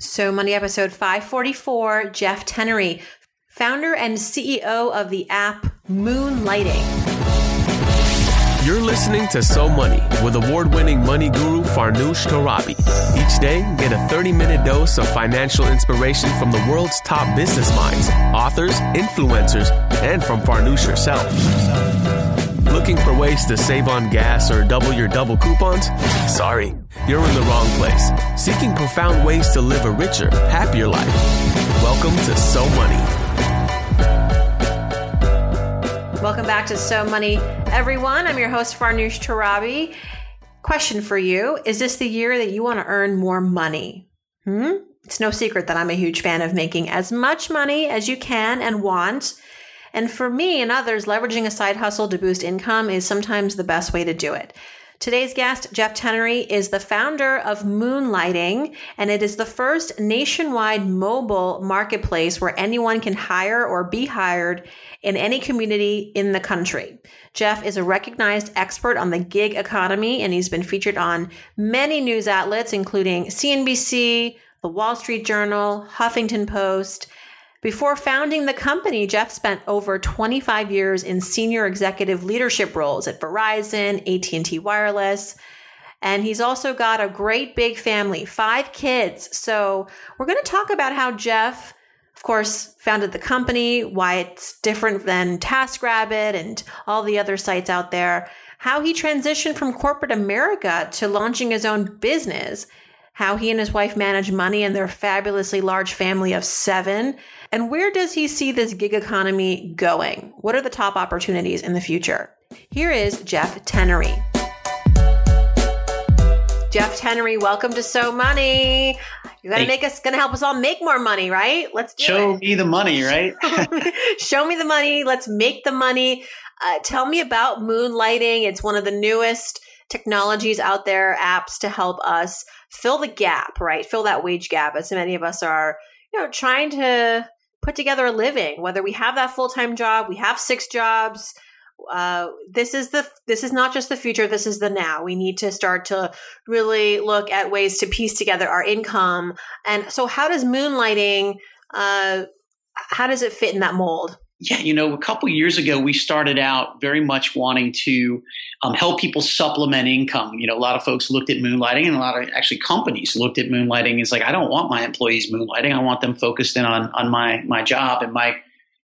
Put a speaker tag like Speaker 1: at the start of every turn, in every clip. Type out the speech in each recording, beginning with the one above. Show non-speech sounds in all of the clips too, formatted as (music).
Speaker 1: So Money episode 544, Jeff Tennery, founder and CEO of the app Moonlighting.
Speaker 2: You're listening to So Money with award winning money guru Farnoosh Torabi. Each day, get a 30 minute dose of financial inspiration from the world's top business minds, authors, influencers, and from Farnoosh herself. Looking for ways to save on gas or double your double coupons? Sorry, you're in the wrong place. Seeking profound ways to live a richer, happier life. Welcome to So Money.
Speaker 1: Welcome back to So Money, everyone. I'm your host, Farnoosh Torabi. Question for you Is this the year that you want to earn more money? Hmm? It's no secret that I'm a huge fan of making as much money as you can and want. And for me and others, leveraging a side hustle to boost income is sometimes the best way to do it. Today's guest, Jeff Tennery, is the founder of Moonlighting, and it is the first nationwide mobile marketplace where anyone can hire or be hired in any community in the country. Jeff is a recognized expert on the gig economy, and he's been featured on many news outlets, including CNBC, The Wall Street Journal, Huffington Post, before founding the company, Jeff spent over 25 years in senior executive leadership roles at Verizon, AT&T Wireless, and he's also got a great big family, five kids. So, we're going to talk about how Jeff of course, founded the company, why it's different than TaskRabbit and all the other sites out there, how he transitioned from corporate America to launching his own business, how he and his wife manage money and their fabulously large family of seven, and where does he see this gig economy going? What are the top opportunities in the future? Here is Jeff Tennery. Jeff Tennery, welcome to So Money. You're gonna hey. make us, gonna help us all make more money, right? Let's
Speaker 3: show
Speaker 1: it.
Speaker 3: me the money, right? (laughs)
Speaker 1: show me the money. Let's make the money. Uh, tell me about moonlighting. It's one of the newest technologies out there, apps to help us fill the gap, right? Fill that wage gap, as many of us are, you know, trying to put together a living, whether we have that full time job, we have six jobs. Uh, this is the this is not just the future. This is the now. We need to start to really look at ways to piece together our income. And so, how does moonlighting? Uh, how does it fit in that mold?
Speaker 3: Yeah, you know, a couple years ago, we started out very much wanting to um, help people supplement income. You know, a lot of folks looked at moonlighting, and a lot of actually companies looked at moonlighting as like, I don't want my employees moonlighting. I want them focused in on on my my job and my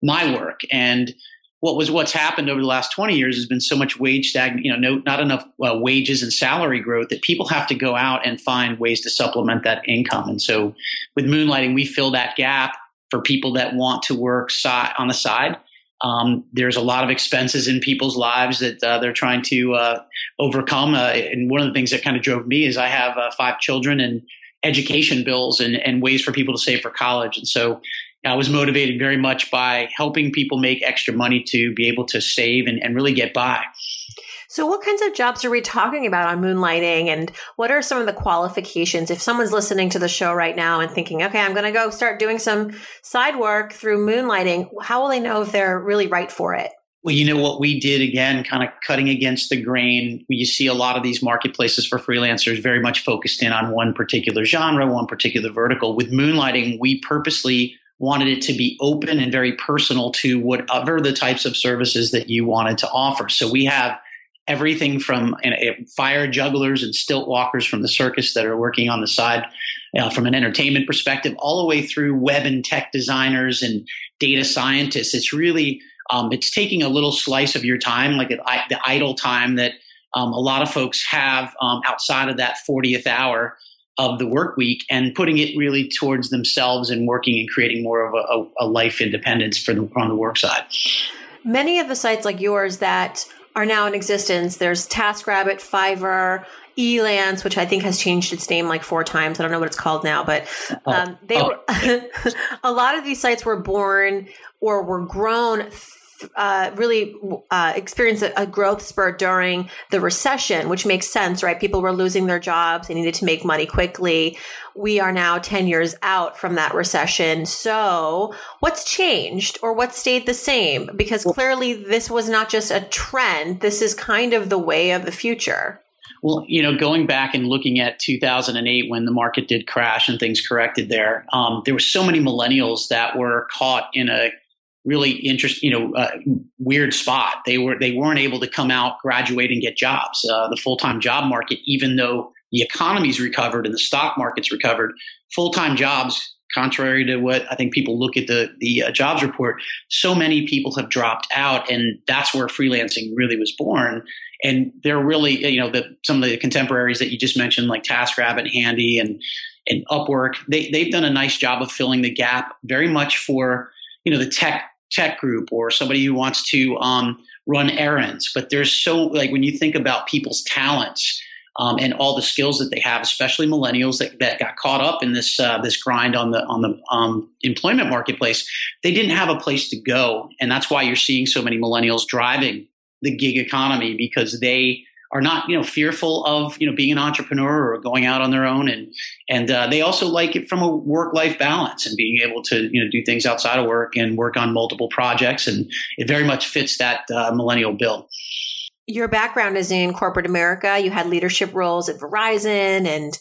Speaker 3: my work. And what was what's happened over the last 20 years has been so much wage stagnant, you know, no, not enough uh, wages and salary growth that people have to go out and find ways to supplement that income. And so with moonlighting, we fill that gap for people that want to work on the side. Um, there's a lot of expenses in people's lives that uh, they're trying to uh, overcome. Uh, and one of the things that kind of drove me is I have uh, five children and education bills and, and ways for people to save for college. And so I was motivated very much by helping people make extra money to be able to save and, and really get by.
Speaker 1: So, what kinds of jobs are we talking about on moonlighting, and what are some of the qualifications? If someone's listening to the show right now and thinking, okay, I'm going to go start doing some side work through moonlighting, how will they know if they're really right for it?
Speaker 3: Well, you know what we did again, kind of cutting against the grain. You see a lot of these marketplaces for freelancers very much focused in on one particular genre, one particular vertical. With moonlighting, we purposely wanted it to be open and very personal to whatever the types of services that you wanted to offer. So we have everything from fire jugglers and stilt walkers from the circus that are working on the side uh, from an entertainment perspective, all the way through web and tech designers and data scientists. It's really um, it's taking a little slice of your time, like the idle time that um, a lot of folks have um, outside of that 40th hour of the work week and putting it really towards themselves and working and creating more of a, a life independence for the, on the work side.
Speaker 1: Many of the sites like yours that are now in existence, there's TaskRabbit, Fiverr, Elance, which I think has changed its name like four times. I don't know what it's called now, but oh. um, they oh. were (laughs) a lot of these sites were born or were grown uh, really uh, experienced a, a, growth spurt during the recession, which makes sense, right? People were losing their jobs; they needed to make money quickly. We are now ten years out from that recession. So, what's changed, or what stayed the same? Because clearly, this was not just a trend; this is kind of the way of the future.
Speaker 3: Well, you know, going back and looking at 2008 when the market did crash and things corrected there, um, there were so many millennials that were caught in a really interest, you know, uh, weird spot. They were they weren't able to come out, graduate, and get jobs. Uh, the full time job market, even though the economy's recovered and the stock market's recovered, full time jobs, contrary to what I think people look at the the uh, jobs report, so many people have dropped out, and that's where freelancing really was born. And they're really, you know, the, some of the contemporaries that you just mentioned, like TaskRabbit, Handy, and and Upwork, they they've done a nice job of filling the gap, very much for you know the tech tech group or somebody who wants to um, run errands. But there's so like when you think about people's talents um, and all the skills that they have, especially millennials that, that got caught up in this uh, this grind on the on the um, employment marketplace, they didn't have a place to go, and that's why you're seeing so many millennials driving the gig economy because they are not you know fearful of you know being an entrepreneur or going out on their own. And and uh, they also like it from a work life balance and being able to you know do things outside of work and work on multiple projects. And it very much fits that uh, millennial bill.
Speaker 1: Your background is in corporate america. You had leadership roles at verizon and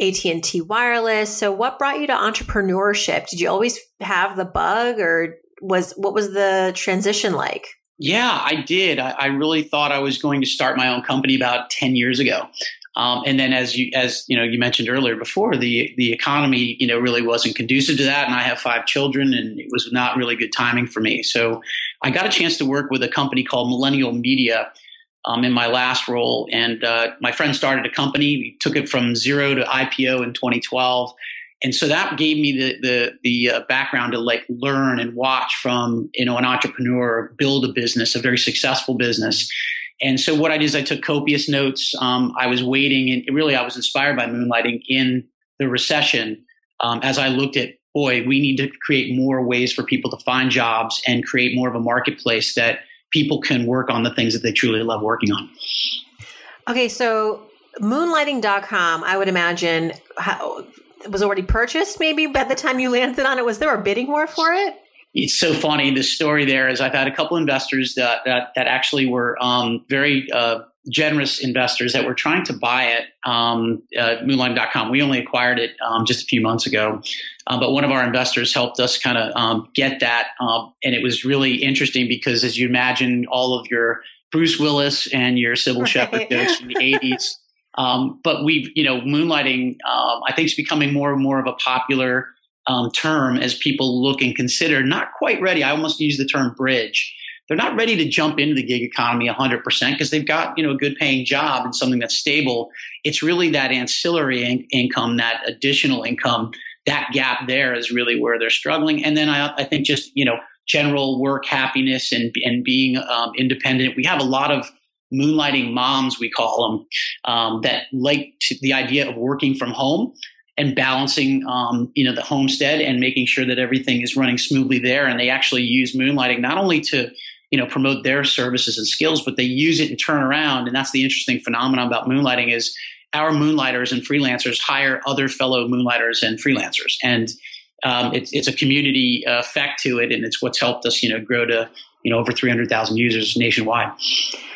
Speaker 1: AT&T wireless. So what brought you to entrepreneurship? Did you always have the bug or was what was the transition like
Speaker 3: yeah, I did. I, I, really thought I was going to start my own company about ten years ago, um, and then as you as you know you mentioned earlier before the the economy you know really wasn't conducive to that, and I have five children, and it was not really good timing for me. So I got a chance to work with a company called Millennial Media. Um, in my last role, and uh, my friend started a company. We took it from zero to IPO in 2012, and so that gave me the the the uh, background to like learn and watch from you know an entrepreneur build a business, a very successful business. And so what I did is I took copious notes. Um, I was waiting, and really I was inspired by moonlighting in the recession um, as I looked at boy, we need to create more ways for people to find jobs and create more of a marketplace that people can work on the things that they truly love working on.
Speaker 1: Okay, so moonlighting.com, I would imagine how, was already purchased maybe by the time you landed on it? Was there a bidding war for it?
Speaker 3: It's so funny. The story there is I've had a couple investors that that, that actually were um, very uh, generous investors that were trying to buy it. Um, uh, Moonlighting.com. We only acquired it um, just a few months ago, uh, but one of our investors helped us kind of um, get that, um, and it was really interesting because, as you imagine, all of your Bruce Willis and your Cybill right. Shepherd jokes from the '80s um, but we've, you know, moonlighting, um, I think is becoming more and more of a popular um, term as people look and consider, not quite ready. I almost use the term bridge. They're not ready to jump into the gig economy 100% because they've got, you know, a good paying job and something that's stable. It's really that ancillary in- income, that additional income, that gap there is really where they're struggling. And then I, I think just, you know, general work happiness and, and being um, independent. We have a lot of moonlighting moms, we call them, um, that like the idea of working from home and balancing, um, you know, the homestead and making sure that everything is running smoothly there. And they actually use moonlighting not only to, you know, promote their services and skills, but they use it and turn around. And that's the interesting phenomenon about moonlighting is our moonlighters and freelancers hire other fellow moonlighters and freelancers. And um, it's, it's a community effect to it, and it's what's helped us, you know, grow to you know over 300,000 users nationwide.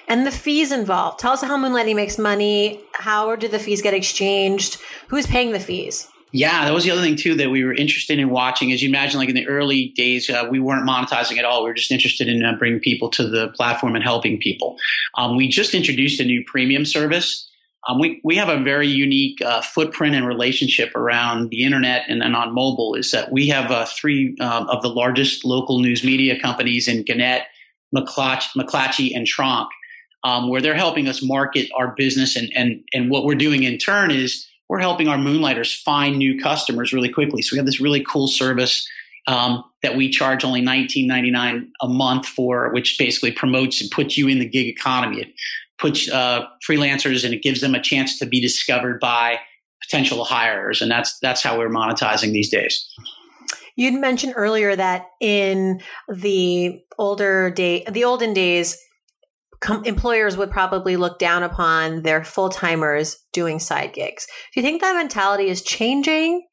Speaker 1: And the fees involved. Tell us how Moonlighting makes money. How do the fees get exchanged? Who's paying the fees?
Speaker 3: Yeah, that was the other thing too that we were interested in watching. As you imagine, like in the early days, uh, we weren't monetizing at all. We were just interested in uh, bringing people to the platform and helping people. Um, we just introduced a new premium service. Um, we we have a very unique uh, footprint and relationship around the internet and then on mobile. Is that we have uh, three um, of the largest local news media companies in Gannett, McClatchy, and Tronc um, where they're helping us market our business. And, and, and what we're doing in turn is we're helping our moonlighters find new customers really quickly. So we have this really cool service um, that we charge only $19.99 a month for, which basically promotes and puts you in the gig economy. It puts uh, freelancers and it gives them a chance to be discovered by potential hires, and that's that's how we're monetizing these days.
Speaker 1: You'd mentioned earlier that in the older day, the olden days, com- employers would probably look down upon their full timers doing side gigs. Do you think that mentality is changing?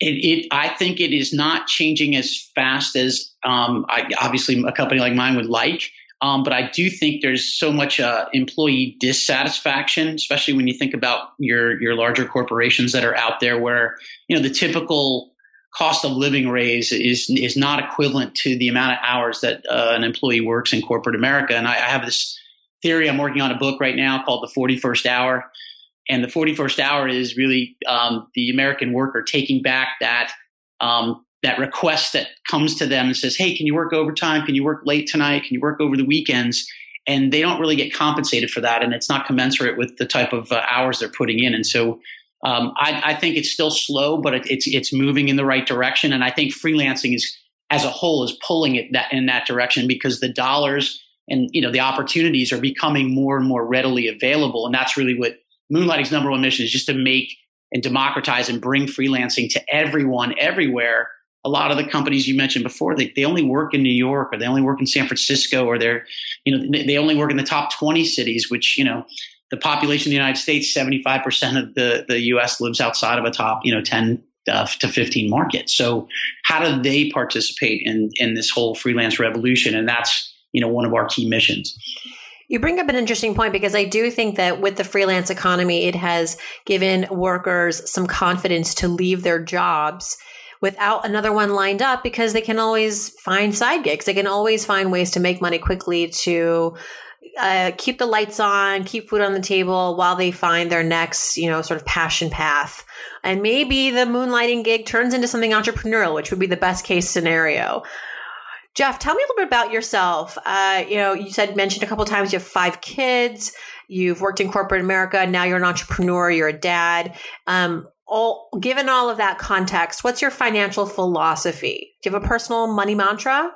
Speaker 3: It, it, I think it is not changing as fast as um, I, obviously a company like mine would like. Um, but I do think there's so much uh, employee dissatisfaction, especially when you think about your your larger corporations that are out there, where you know the typical cost of living raise is is not equivalent to the amount of hours that uh, an employee works in corporate America. And I, I have this theory. I'm working on a book right now called The 41st Hour, and the 41st hour is really um, the American worker taking back that um, that request that comes to them and says, "Hey, can you work overtime? Can you work late tonight? Can you work over the weekends?" And they don't really get compensated for that, and it's not commensurate with the type of uh, hours they're putting in. And so, um, I, I, think it's still slow, but it, it's it's moving in the right direction. And I think freelancing is, as a whole, is pulling it that, in that direction because the dollars and you know the opportunities are becoming more and more readily available. And that's really what Moonlighting's number one mission is: just to make and democratize and bring freelancing to everyone everywhere a lot of the companies you mentioned before, they, they only work in New York or they only work in San Francisco or they're, you know, they, only work in the top 20 cities, which, you know, the population of the United States, 75% of the, the US lives outside of a top, you know, 10 uh, to 15 market. So how do they participate in, in this whole freelance revolution? And that's, you know, one of our key missions.
Speaker 1: You bring up an interesting point because I do think that with the freelance economy, it has given workers some confidence to leave their jobs without another one lined up because they can always find side gigs. They can always find ways to make money quickly to uh, keep the lights on, keep food on the table while they find their next, you know, sort of passion path. And maybe the moonlighting gig turns into something entrepreneurial, which would be the best case scenario. Jeff, tell me a little bit about yourself. Uh, you know, you said mentioned a couple times you have five kids. You've worked in corporate America. Now you're an entrepreneur. You're a dad. Um, all given all of that context, what's your financial philosophy? Do you have a personal money mantra?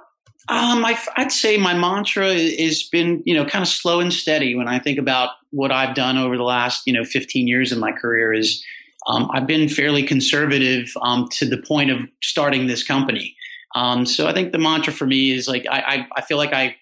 Speaker 3: Um, I, would say my mantra has been, you know, kind of slow and steady. When I think about what I've done over the last, you know, 15 years in my career, is um, I've been fairly conservative um, to the point of starting this company. Um, so I think the mantra for me is like I, I, I feel like I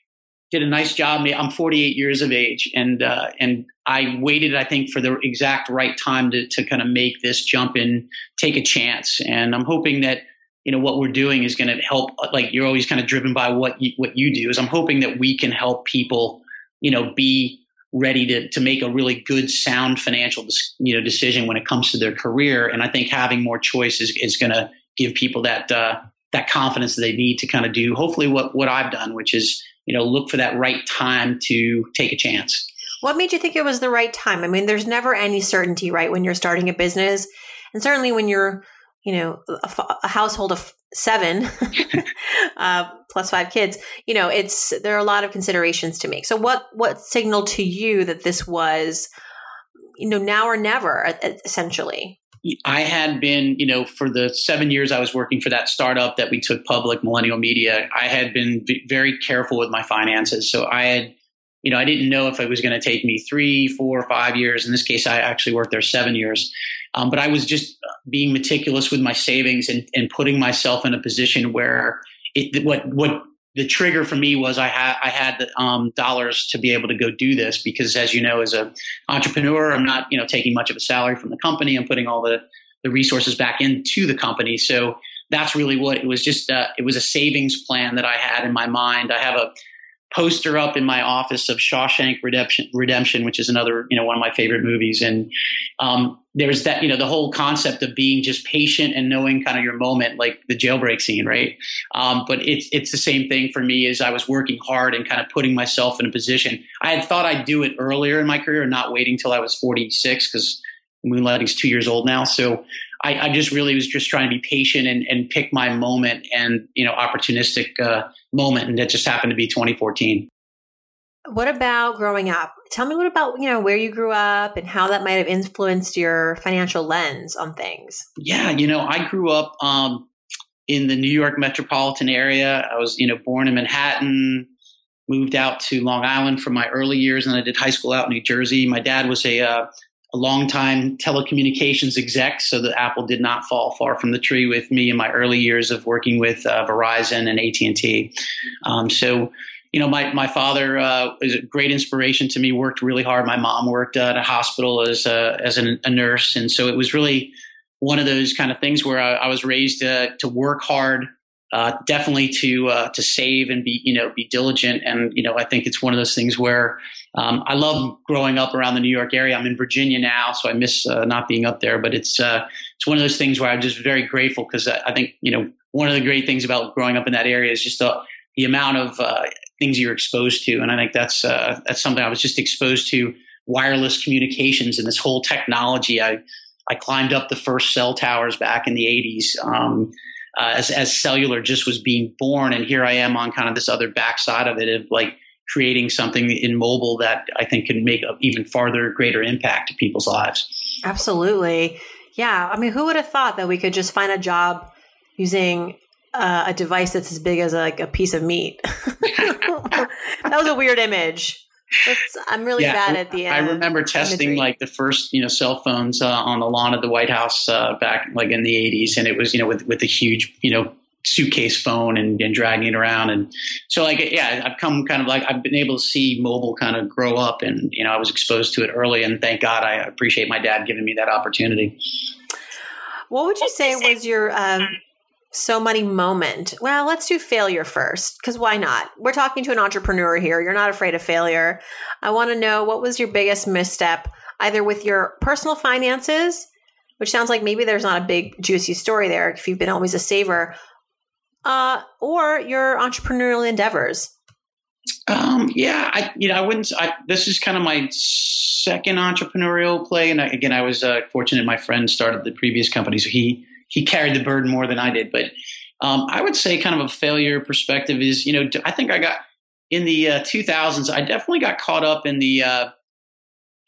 Speaker 3: did a nice job. I'm 48 years of age, and uh, and I waited, I think, for the exact right time to to kind of make this jump and take a chance. And I'm hoping that you know what we're doing is going to help. Like you're always kind of driven by what you, what you do. Is I'm hoping that we can help people, you know, be ready to to make a really good, sound financial you know decision when it comes to their career. And I think having more choices is, is going to give people that uh, that confidence that they need to kind of do. Hopefully, what what I've done, which is you know, look for that right time to take a chance.
Speaker 1: What made you think it was the right time? I mean, there's never any certainty, right, when you're starting a business. And certainly when you're, you know, a, a household of seven (laughs) (laughs) uh, plus five kids, you know, it's, there are a lot of considerations to make. So what, what signaled to you that this was, you know, now or never essentially?
Speaker 3: I had been, you know, for the seven years I was working for that startup that we took public, Millennial Media, I had been v- very careful with my finances. So I had, you know, I didn't know if it was going to take me three, four, five years. In this case, I actually worked there seven years. Um, but I was just being meticulous with my savings and, and putting myself in a position where it, what what the trigger for me was I had I had the um, dollars to be able to go do this because, as you know, as an entrepreneur, I'm not you know taking much of a salary from the company. I'm putting all the the resources back into the company. So that's really what it was. Just uh, it was a savings plan that I had in my mind. I have a poster up in my office of Shawshank Redemption, Redemption, which is another, you know, one of my favorite movies. And um, there's that, you know, the whole concept of being just patient and knowing kind of your moment, like the jailbreak scene, right? Um, but it's it's the same thing for me as I was working hard and kind of putting myself in a position. I had thought I'd do it earlier in my career, not waiting till I was 46 because Moonlighting's two years old now. So I, I, just really was just trying to be patient and, and pick my moment and you know opportunistic uh, moment, and that just happened to be 2014.
Speaker 1: What about growing up? Tell me what about you know where you grew up and how that might have influenced your financial lens on things.
Speaker 3: Yeah, you know, I grew up um, in the New York metropolitan area. I was you know born in Manhattan, moved out to Long Island for my early years, and I did high school out in New Jersey. My dad was a uh, a longtime telecommunications exec, so the apple did not fall far from the tree with me in my early years of working with uh, Verizon and AT and T. Um, so, you know, my my father uh, was a great inspiration to me. Worked really hard. My mom worked at a hospital as a, as an, a nurse, and so it was really one of those kind of things where I, I was raised uh, to work hard uh, definitely to uh, to save and be you know be diligent and you know I think it's one of those things where um, I love growing up around the New York area. I'm in Virginia now, so I miss uh, not being up there. But it's uh, it's one of those things where I'm just very grateful because I, I, think you know one of the great things about growing up in that area is just the the amount of uh, things you're exposed to, and I think that's uh, that's something I was just exposed to wireless communications and this whole technology. I I climbed up the first cell towers back in the 80s. Um, uh, as, as cellular just was being born. And here I am on kind of this other backside of it of like creating something in mobile that I think can make an even farther greater impact to people's lives.
Speaker 1: Absolutely. Yeah. I mean, who would have thought that we could just find a job using uh, a device that's as big as like a piece of meat? (laughs) that was a weird image. It's, I'm really yeah, bad at the.
Speaker 3: Uh, I remember testing imagery. like the first, you know, cell phones uh, on the lawn of the White House uh, back like in the 80s, and it was, you know, with with a huge, you know, suitcase phone and, and dragging it around, and so like yeah, I've come kind of like I've been able to see mobile kind of grow up, and you know, I was exposed to it early, and thank God I appreciate my dad giving me that opportunity.
Speaker 1: What would you say was your um, so money moment. Well, let's do failure first because why not? We're talking to an entrepreneur here. You're not afraid of failure. I want to know what was your biggest misstep, either with your personal finances, which sounds like maybe there's not a big juicy story there if you've been always a saver, uh, or your entrepreneurial endeavors.
Speaker 3: Um, yeah, I you know I wouldn't. I, this is kind of my second entrepreneurial play, and I, again, I was uh, fortunate. My friend started the previous company, so he he carried the burden more than I did. But um, I would say, kind of a failure perspective is, you know, I think I got in the uh, 2000s. I definitely got caught up in the, uh,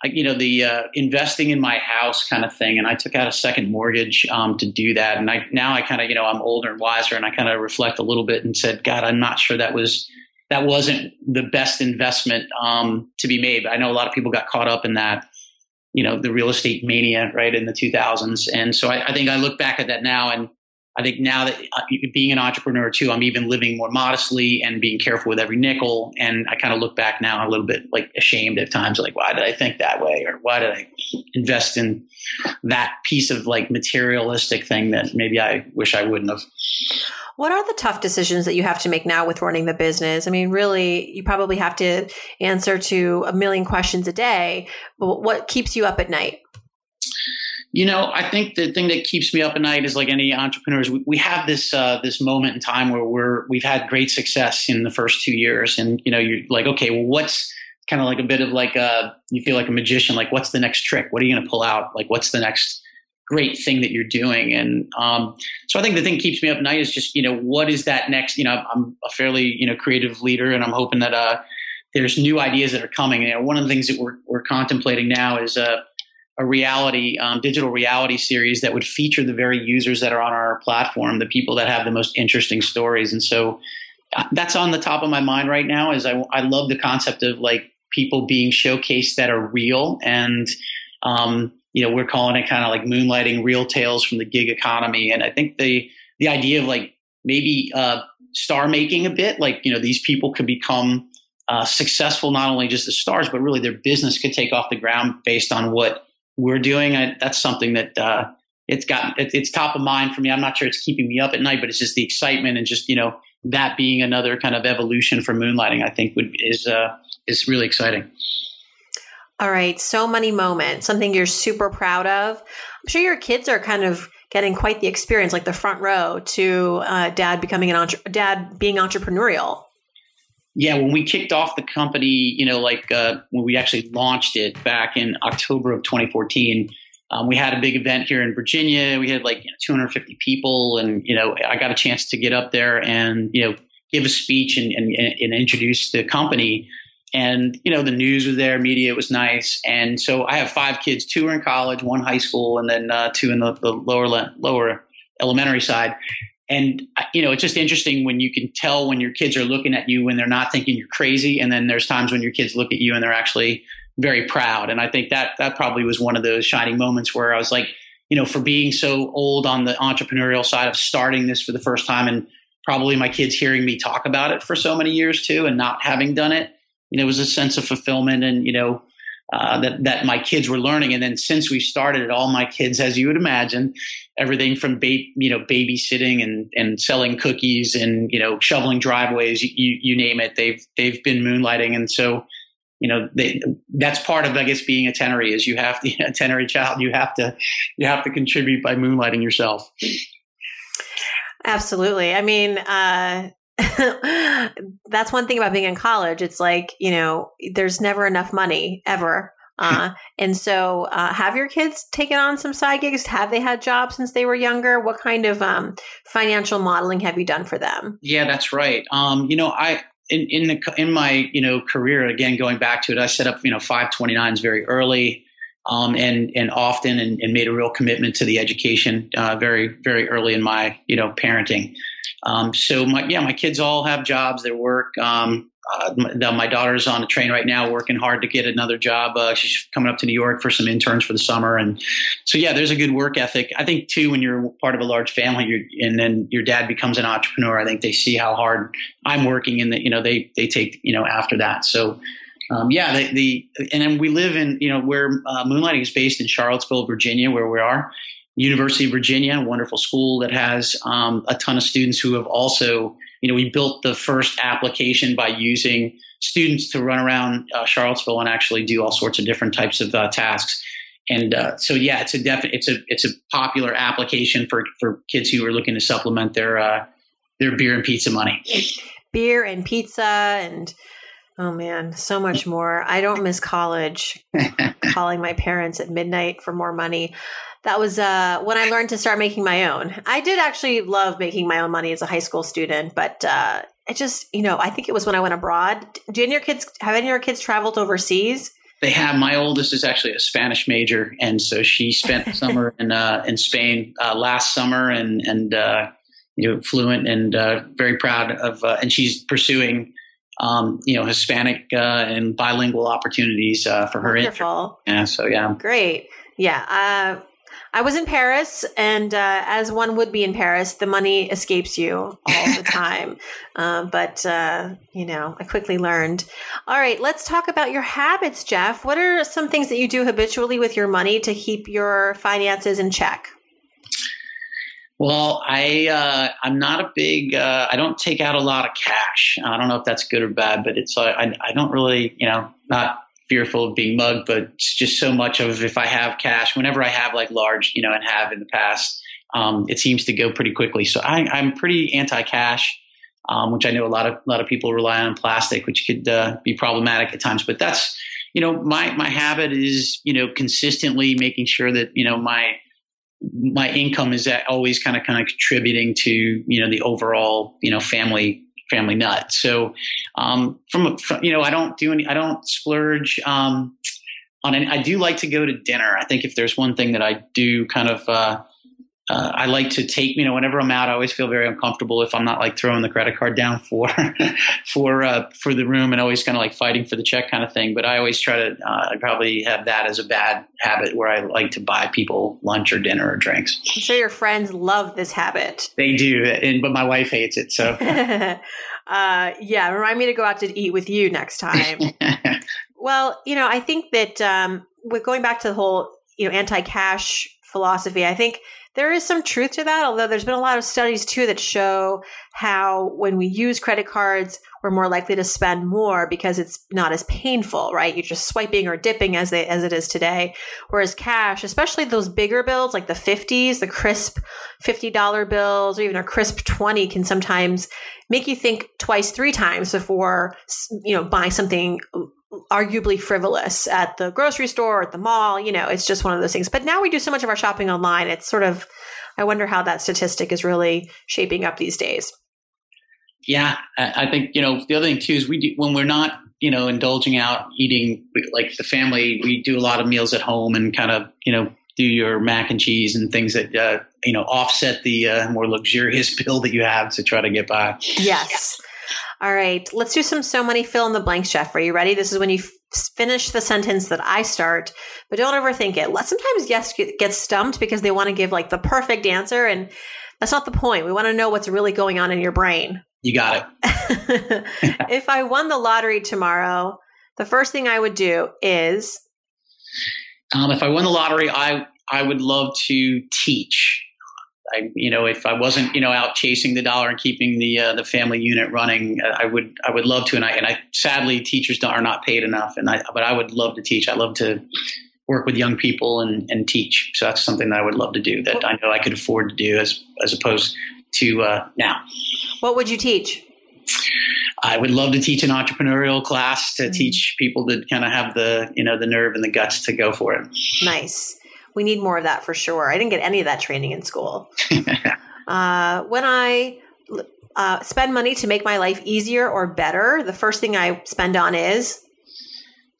Speaker 3: you know, the uh, investing in my house kind of thing, and I took out a second mortgage um, to do that. And I now I kind of, you know, I'm older and wiser, and I kind of reflect a little bit and said, God, I'm not sure that was that wasn't the best investment um, to be made. I know a lot of people got caught up in that you know the real estate mania right in the 2000s and so I, I, think i look back at that now and i think now that uh, being an entrepreneur too i'm even living more modestly and being careful with every nickel. And i kind of look back now a little bit like ashamed at times like why did i think that way? or why did i invest in that piece of like materialistic thing that maybe i wish i wouldn't have
Speaker 1: what are the tough decisions that you have to make now with running the business? I mean, really, you probably have to answer to a million questions a day. But what keeps you up at night?
Speaker 3: You know, I think the thing that keeps me up at night is like any entrepreneurs. We, we have this uh, this moment in time where we're we've had great success in the first two years, and you know, you're like, okay, well, what's kind of like a bit of like a you feel like a magician. Like, what's the next trick? What are you going to pull out? Like, what's the next great thing that you're doing. And um, so I think the thing keeps me up at night is just, you know, what is that next? You know, I'm a fairly, you know, creative leader and I'm hoping that uh, there's new ideas that are coming. You know, one of the things that we're, we're contemplating now is a, a reality, um, digital reality series that would feature the very users that are on our platform, the people that have the most interesting stories. And so uh, that's on the top of my mind right now is I, I love the concept of like people being showcased that are real and, um, you know, we're calling it kind of like moonlighting real tales from the gig economy. And I think the the idea of like maybe uh, star making a bit, like you know, these people could become uh, successful not only just as stars, but really their business could take off the ground based on what we're doing. I, that's something that uh, it's got it, it's top of mind for me. I'm not sure it's keeping me up at night, but it's just the excitement and just you know that being another kind of evolution for moonlighting. I think would is uh, is really exciting.
Speaker 1: All right. So Money moments, something you're super proud of. I'm sure your kids are kind of getting quite the experience, like the front row to uh, dad becoming an entre- dad being entrepreneurial.
Speaker 3: Yeah, when we kicked off the company, you know, like uh, when we actually launched it back in October of 2014, um, we had a big event here in Virginia. We had like you know, 250 people, and you know, I got a chance to get up there and you know give a speech and, and, and introduce the company and you know the news was there media was nice. And so i have five kids two are in college one high school and then uh, two in the, the lower lower elementary side. And you know it's just interesting when you can tell when your kids are looking at you when they're not thinking you're crazy and then there's times when your kids look at you and they're actually very proud. And i think that that probably was one of those shining moments where i was like you know for being so old on the entrepreneurial side of starting this for the first time and probably my kids hearing me talk about it for so many years too and not having done it you know, it was a sense of fulfillment and, you know, uh, that that my kids were learning. And then since we started it, all my kids, as you would imagine, everything from ba- you know babysitting and and selling cookies and you know shoveling driveways, you, you name it, they've they've been moonlighting. And so you know they, that's part of I guess being a Tennery is you have to (laughs) a Tennery child you have to you have to contribute by moonlighting yourself.
Speaker 1: Absolutely. I mean, uh, (laughs) that's one thing about being in college. It's like, you know, there's never enough money ever. (laughs) Uh, and so, uh, have your kids taken on some side gigs? Have they had jobs since they were younger? What kind of um, financial modeling have you done for them?
Speaker 3: Yeah, that's right. Um, you know, I in in, the, in my you know career again going back to it, I set up you know 529s very early. Um, and and often and, and, made a real commitment to the education uh, very very early in my you know parenting. Um, so my yeah, my kids all have jobs. They work. Um, uh, my, my, daughter's on a train right now, working hard to get another job. Uh, she's coming up to New York for some interns for the summer, and so yeah, there's a good work ethic. I think too, when you're part of a large family, and then your dad becomes an entrepreneur, I think they see how hard I'm working, and that you know they they take you know after that. So. Um, yeah, the, the, and then we live in you know where uh, Moonlighting is based in Charlottesville, Virginia, where we are, University of Virginia, a wonderful school that has um, a ton of students who have also, you know, we built the first application by using students to run around uh, Charlottesville and actually do all sorts of different types of uh, tasks. And uh, so, yeah, it's a definite, it's a it's a popular application for for kids who are looking to supplement their uh, their beer and pizza money.
Speaker 1: Beer and pizza and Oh man, so much more. I don't miss college. (laughs) calling my parents at midnight for more money that was uh, when I learned to start making my own. I did actually love making my own money as a high school student, but uh, it just, you know, I think it was when I went abroad. Do any of your kids have any of your kids traveled overseas?
Speaker 3: They have. My oldest is actually a Spanish major, and so she spent the summer in uh, in Spain uh, last summer, and and uh, you know, fluent and uh, very proud of, and she's pursuing um, you know, Hispanic uh, and bilingual opportunities uh, for her.
Speaker 1: Wonderful.
Speaker 3: Yeah. So yeah.
Speaker 1: Great. Yeah. Uh, I was in Paris, and uh, as one would be in Paris, the money escapes you all the (laughs) time. uh, but, uh, you know, I quickly learned. All right, let's talk about your habits, Jeff. What are some things that you do habitually with your money to keep your finances in check?
Speaker 3: Well, I uh, I'm not a big. Uh, I don't take out a lot of cash. I don't know if that's good or bad, but it's I I don't really you know not fearful of being mugged, but it's just so much of if I have cash, whenever I have like large, you know, and have in the past, um, it seems to go pretty quickly. So I, am pretty anti-cash, um, which I know a lot of a lot of people rely on plastic, which could uh, be problematic at times. But that's you know my my habit is you know consistently making sure that you know my my income is always kind of kind of contributing to you know the overall you know family family nut. So, um, from, from, you know, I don't do any, I don't splurge um, on any. I do like to go to dinner. I think if there's one thing that I do kind of uh, uh, I like to take, you know, whenever I'm out, I always feel very uncomfortable if I'm not like throwing the credit card down for (laughs) for uh, for the room and always kind of like fighting for the check kind of thing. But I always try to uh, probably have that as a bad habit where I like to buy people lunch or dinner or drinks.
Speaker 1: I'm sure your friends love this habit.
Speaker 3: They do, and but my wife hates it. So, (laughs)
Speaker 1: uh, yeah, remind me to go out to eat with you next time. (laughs) well, you know, I think that um, with going back to the whole you know anti-cash philosophy, I think there is some truth to that, although there's been a lot of studies too that show how when we use credit cards, we're more likely to spend more because it's not as painful, right? You're just swiping or dipping as they as it is today. Whereas cash, especially those bigger bills like the 50s, the crisp $50 bills or even a crisp 20 can sometimes make you think twice, three times before you know buying something arguably frivolous at the grocery store or at the mall. You know, it's just one of those things. But now we do so much of our shopping online. It's sort of, I wonder how that statistic is really shaping up these days.
Speaker 3: Yeah, I think you know the other thing too is we do, when we're not you know indulging out eating like the family, we do a lot of meals at home and kind of you know do your mac and cheese and things that uh, you know offset the uh, more luxurious (laughs) bill that you have to try to get by.
Speaker 1: Yes. All right, let's do some so money fill in the blanks, Jeff. Are you ready? This is when you f- finish the sentence that I start, but don't overthink it. Let sometimes guests get, get stumped because they want to give like the perfect answer, and that's not the point. We want to know what's really going on in your brain.
Speaker 3: You got
Speaker 1: it. (laughs) if I won the lottery tomorrow, the first thing I would do is
Speaker 3: Um, if I won the lottery, I I would love to teach. I, you know, if I wasn't, you know, out chasing the dollar and keeping the uh, the family unit running, uh, I would I would love to. And I and I sadly teachers are not paid enough. And I but I would love to teach. I love to work with young people and, and teach. So that's something that I would love to do that I know I could afford to do as as opposed to uh, now.
Speaker 1: What would you teach?
Speaker 3: I would love to teach an entrepreneurial class to mm-hmm. teach people to kind of have the you know the nerve and the guts to go for it.
Speaker 1: Nice. We need more of that for sure. I didn't get any of that training in school. (laughs) uh, when I uh, spend money to make my life easier or better, the first thing I spend on is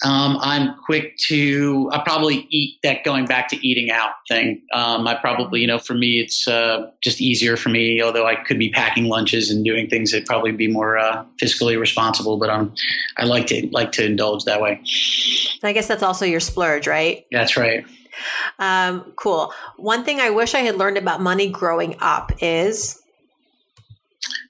Speaker 3: um, I'm quick to. I probably eat that going back to eating out thing. Um, I probably, you know, for me, it's uh, just easier for me. Although I could be packing lunches and doing things that probably be more uh, fiscally responsible, but um, I like to like to indulge that way.
Speaker 1: I guess that's also your splurge, right?
Speaker 3: That's right.
Speaker 1: Um, cool. One thing I wish I had learned about money growing up is.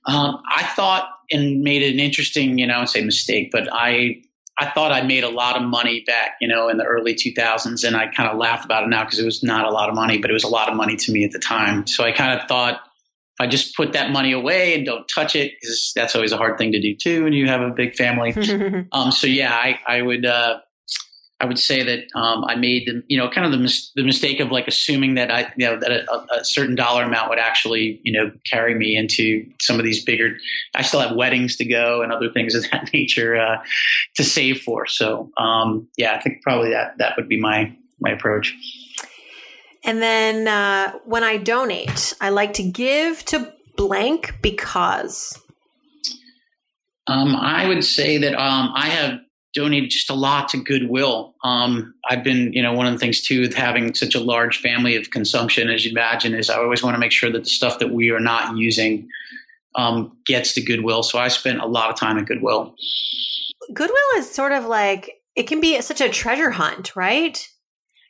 Speaker 3: Um, I thought and made an interesting, you know, I say mistake, but I I thought I made a lot of money back, you know, in the early 2000s, and I kind of laugh about it now because it was not a lot of money, but it was a lot of money to me at the time. So I kind of thought if I just put that money away and don't touch it, because that's always a hard thing to do too when you have a big family. (laughs) um, so yeah, I, I would uh, I would say that um, I made the you know kind of the mis- the mistake of like assuming that I you know that a, a, certain dollar amount would actually you know carry me into some of these bigger. I still have weddings to go and other things of that (laughs) nature uh, to save for. So um, yeah, I think probably that that would be my my approach.
Speaker 1: And then uh, when I donate, I like to give to blank because.
Speaker 3: Um, I would say that um, I have donated just a lot to Goodwill. Um, I've been, you know, one of the things too with having such a large family of consumption, as you imagine, is I always want to make sure that the stuff that we are not using um, gets to Goodwill. So I spent a lot of time at Goodwill.
Speaker 1: Goodwill is sort of like it can be such a treasure hunt, right?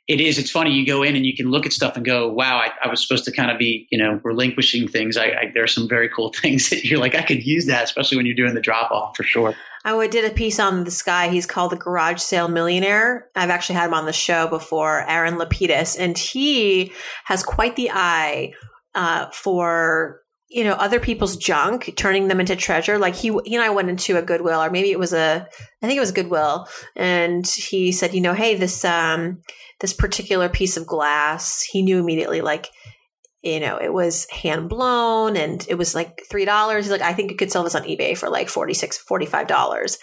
Speaker 3: It is. It's funny. You go in and you can look at stuff and go, "Wow, I, I was supposed to kind of be, you know, relinquishing things." I, I, there are some very cool (laughs) things that you're like, I could use that, especially when you're doing the drop off for sure.
Speaker 1: I did a piece on this guy. He's called the Garage Sale Millionaire. I've actually had him on the show before, Aaron LaPedis, and he has quite the eye uh, for you know other people's junk, turning them into treasure. Like he, he and I went into a Goodwill, or maybe it was a, I think it was Goodwill, and he said, you know, hey, this um this particular piece of glass, he knew immediately, like you know, it was hand blown and it was like $3. He's like, I think you could sell this on eBay for like 46 $45.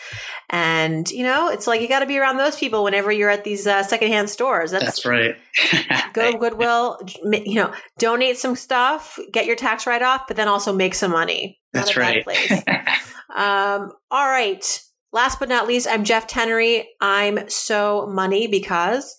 Speaker 1: And, you know, it's like you got to be around those people whenever you're at these uh, secondhand stores.
Speaker 3: That's, That's right. (laughs)
Speaker 1: go to Goodwill, you know, donate some stuff, get your tax write off, but then also make some money.
Speaker 3: That's right. (laughs)
Speaker 1: um, all right. Last but not least, I'm Jeff Tennery. I'm so money because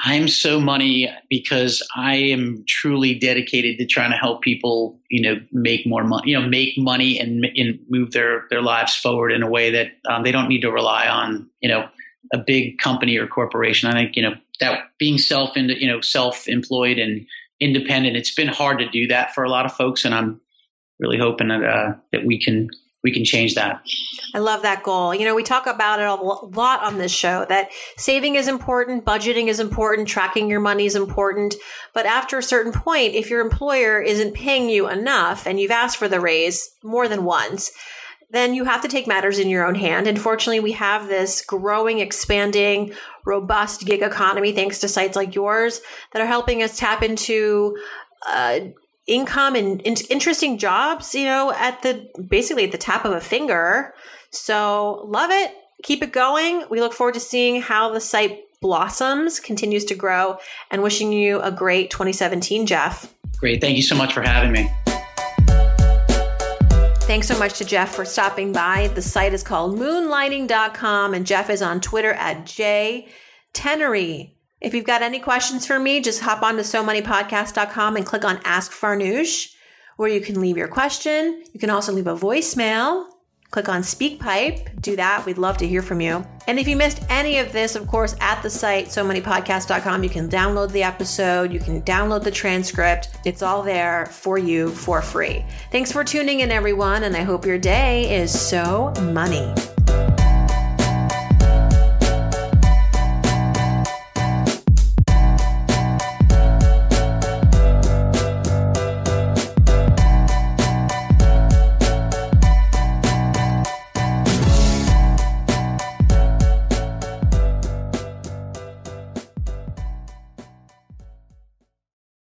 Speaker 3: I'm so money because I am truly dedicated to trying to help people, you know, make more money, you know, make money and, and move their their lives forward in a way that um, they don't need to rely on, you know, a big company or corporation. I think, you know, that being self into, you know, self employed and independent, it's been hard to do that for a lot of folks, and I'm really hoping that uh, that we can we can change that.
Speaker 1: I love that goal. You know, we talk about it a lot on this show that saving is important, budgeting is important, tracking your money is important. But after a certain point, if your employer isn't paying you enough and you've asked for the raise more than once, then you have to take matters in your own hand. And fortunately, we have this growing, expanding, robust gig economy thanks to sites like yours that are helping us tap into uh, income and in- interesting jobs, you know, at the basically at the tap of a finger. So love it. Keep it going. We look forward to seeing how the site blossoms, continues to grow, and wishing you a great 2017, Jeff.
Speaker 3: Great. Thank you so much for having me.
Speaker 1: Thanks so much to Jeff for stopping by. The site is called moonlighting.com, and Jeff is on Twitter at jtennery. If you've got any questions for me, just hop on to SoMoneyPodcast.com and click on Ask Farnoosh, where you can leave your question. You can also leave a voicemail. Click on SpeakPipe. Do that. We'd love to hear from you. And if you missed any of this, of course, at the site, SoMoneyPodcast.com, you can download the episode, you can download the transcript. It's all there for you for free. Thanks for tuning in, everyone, and I hope your day is so money.